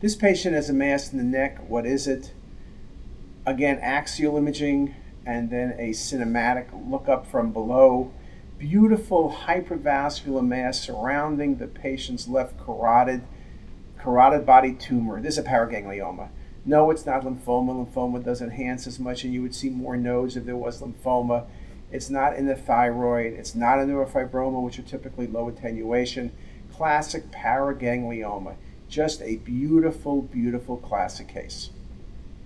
This patient has a mass in the neck. What is it? Again, axial imaging and then a cinematic look up from below. Beautiful hypervascular mass surrounding the patient's left carotid, carotid body tumor. This is a paraganglioma. No, it's not lymphoma. Lymphoma does enhance as much, and you would see more nodes if there was lymphoma. It's not in the thyroid. It's not a neurofibroma, which are typically low attenuation. Classic paraganglioma. Just a beautiful, beautiful classic case.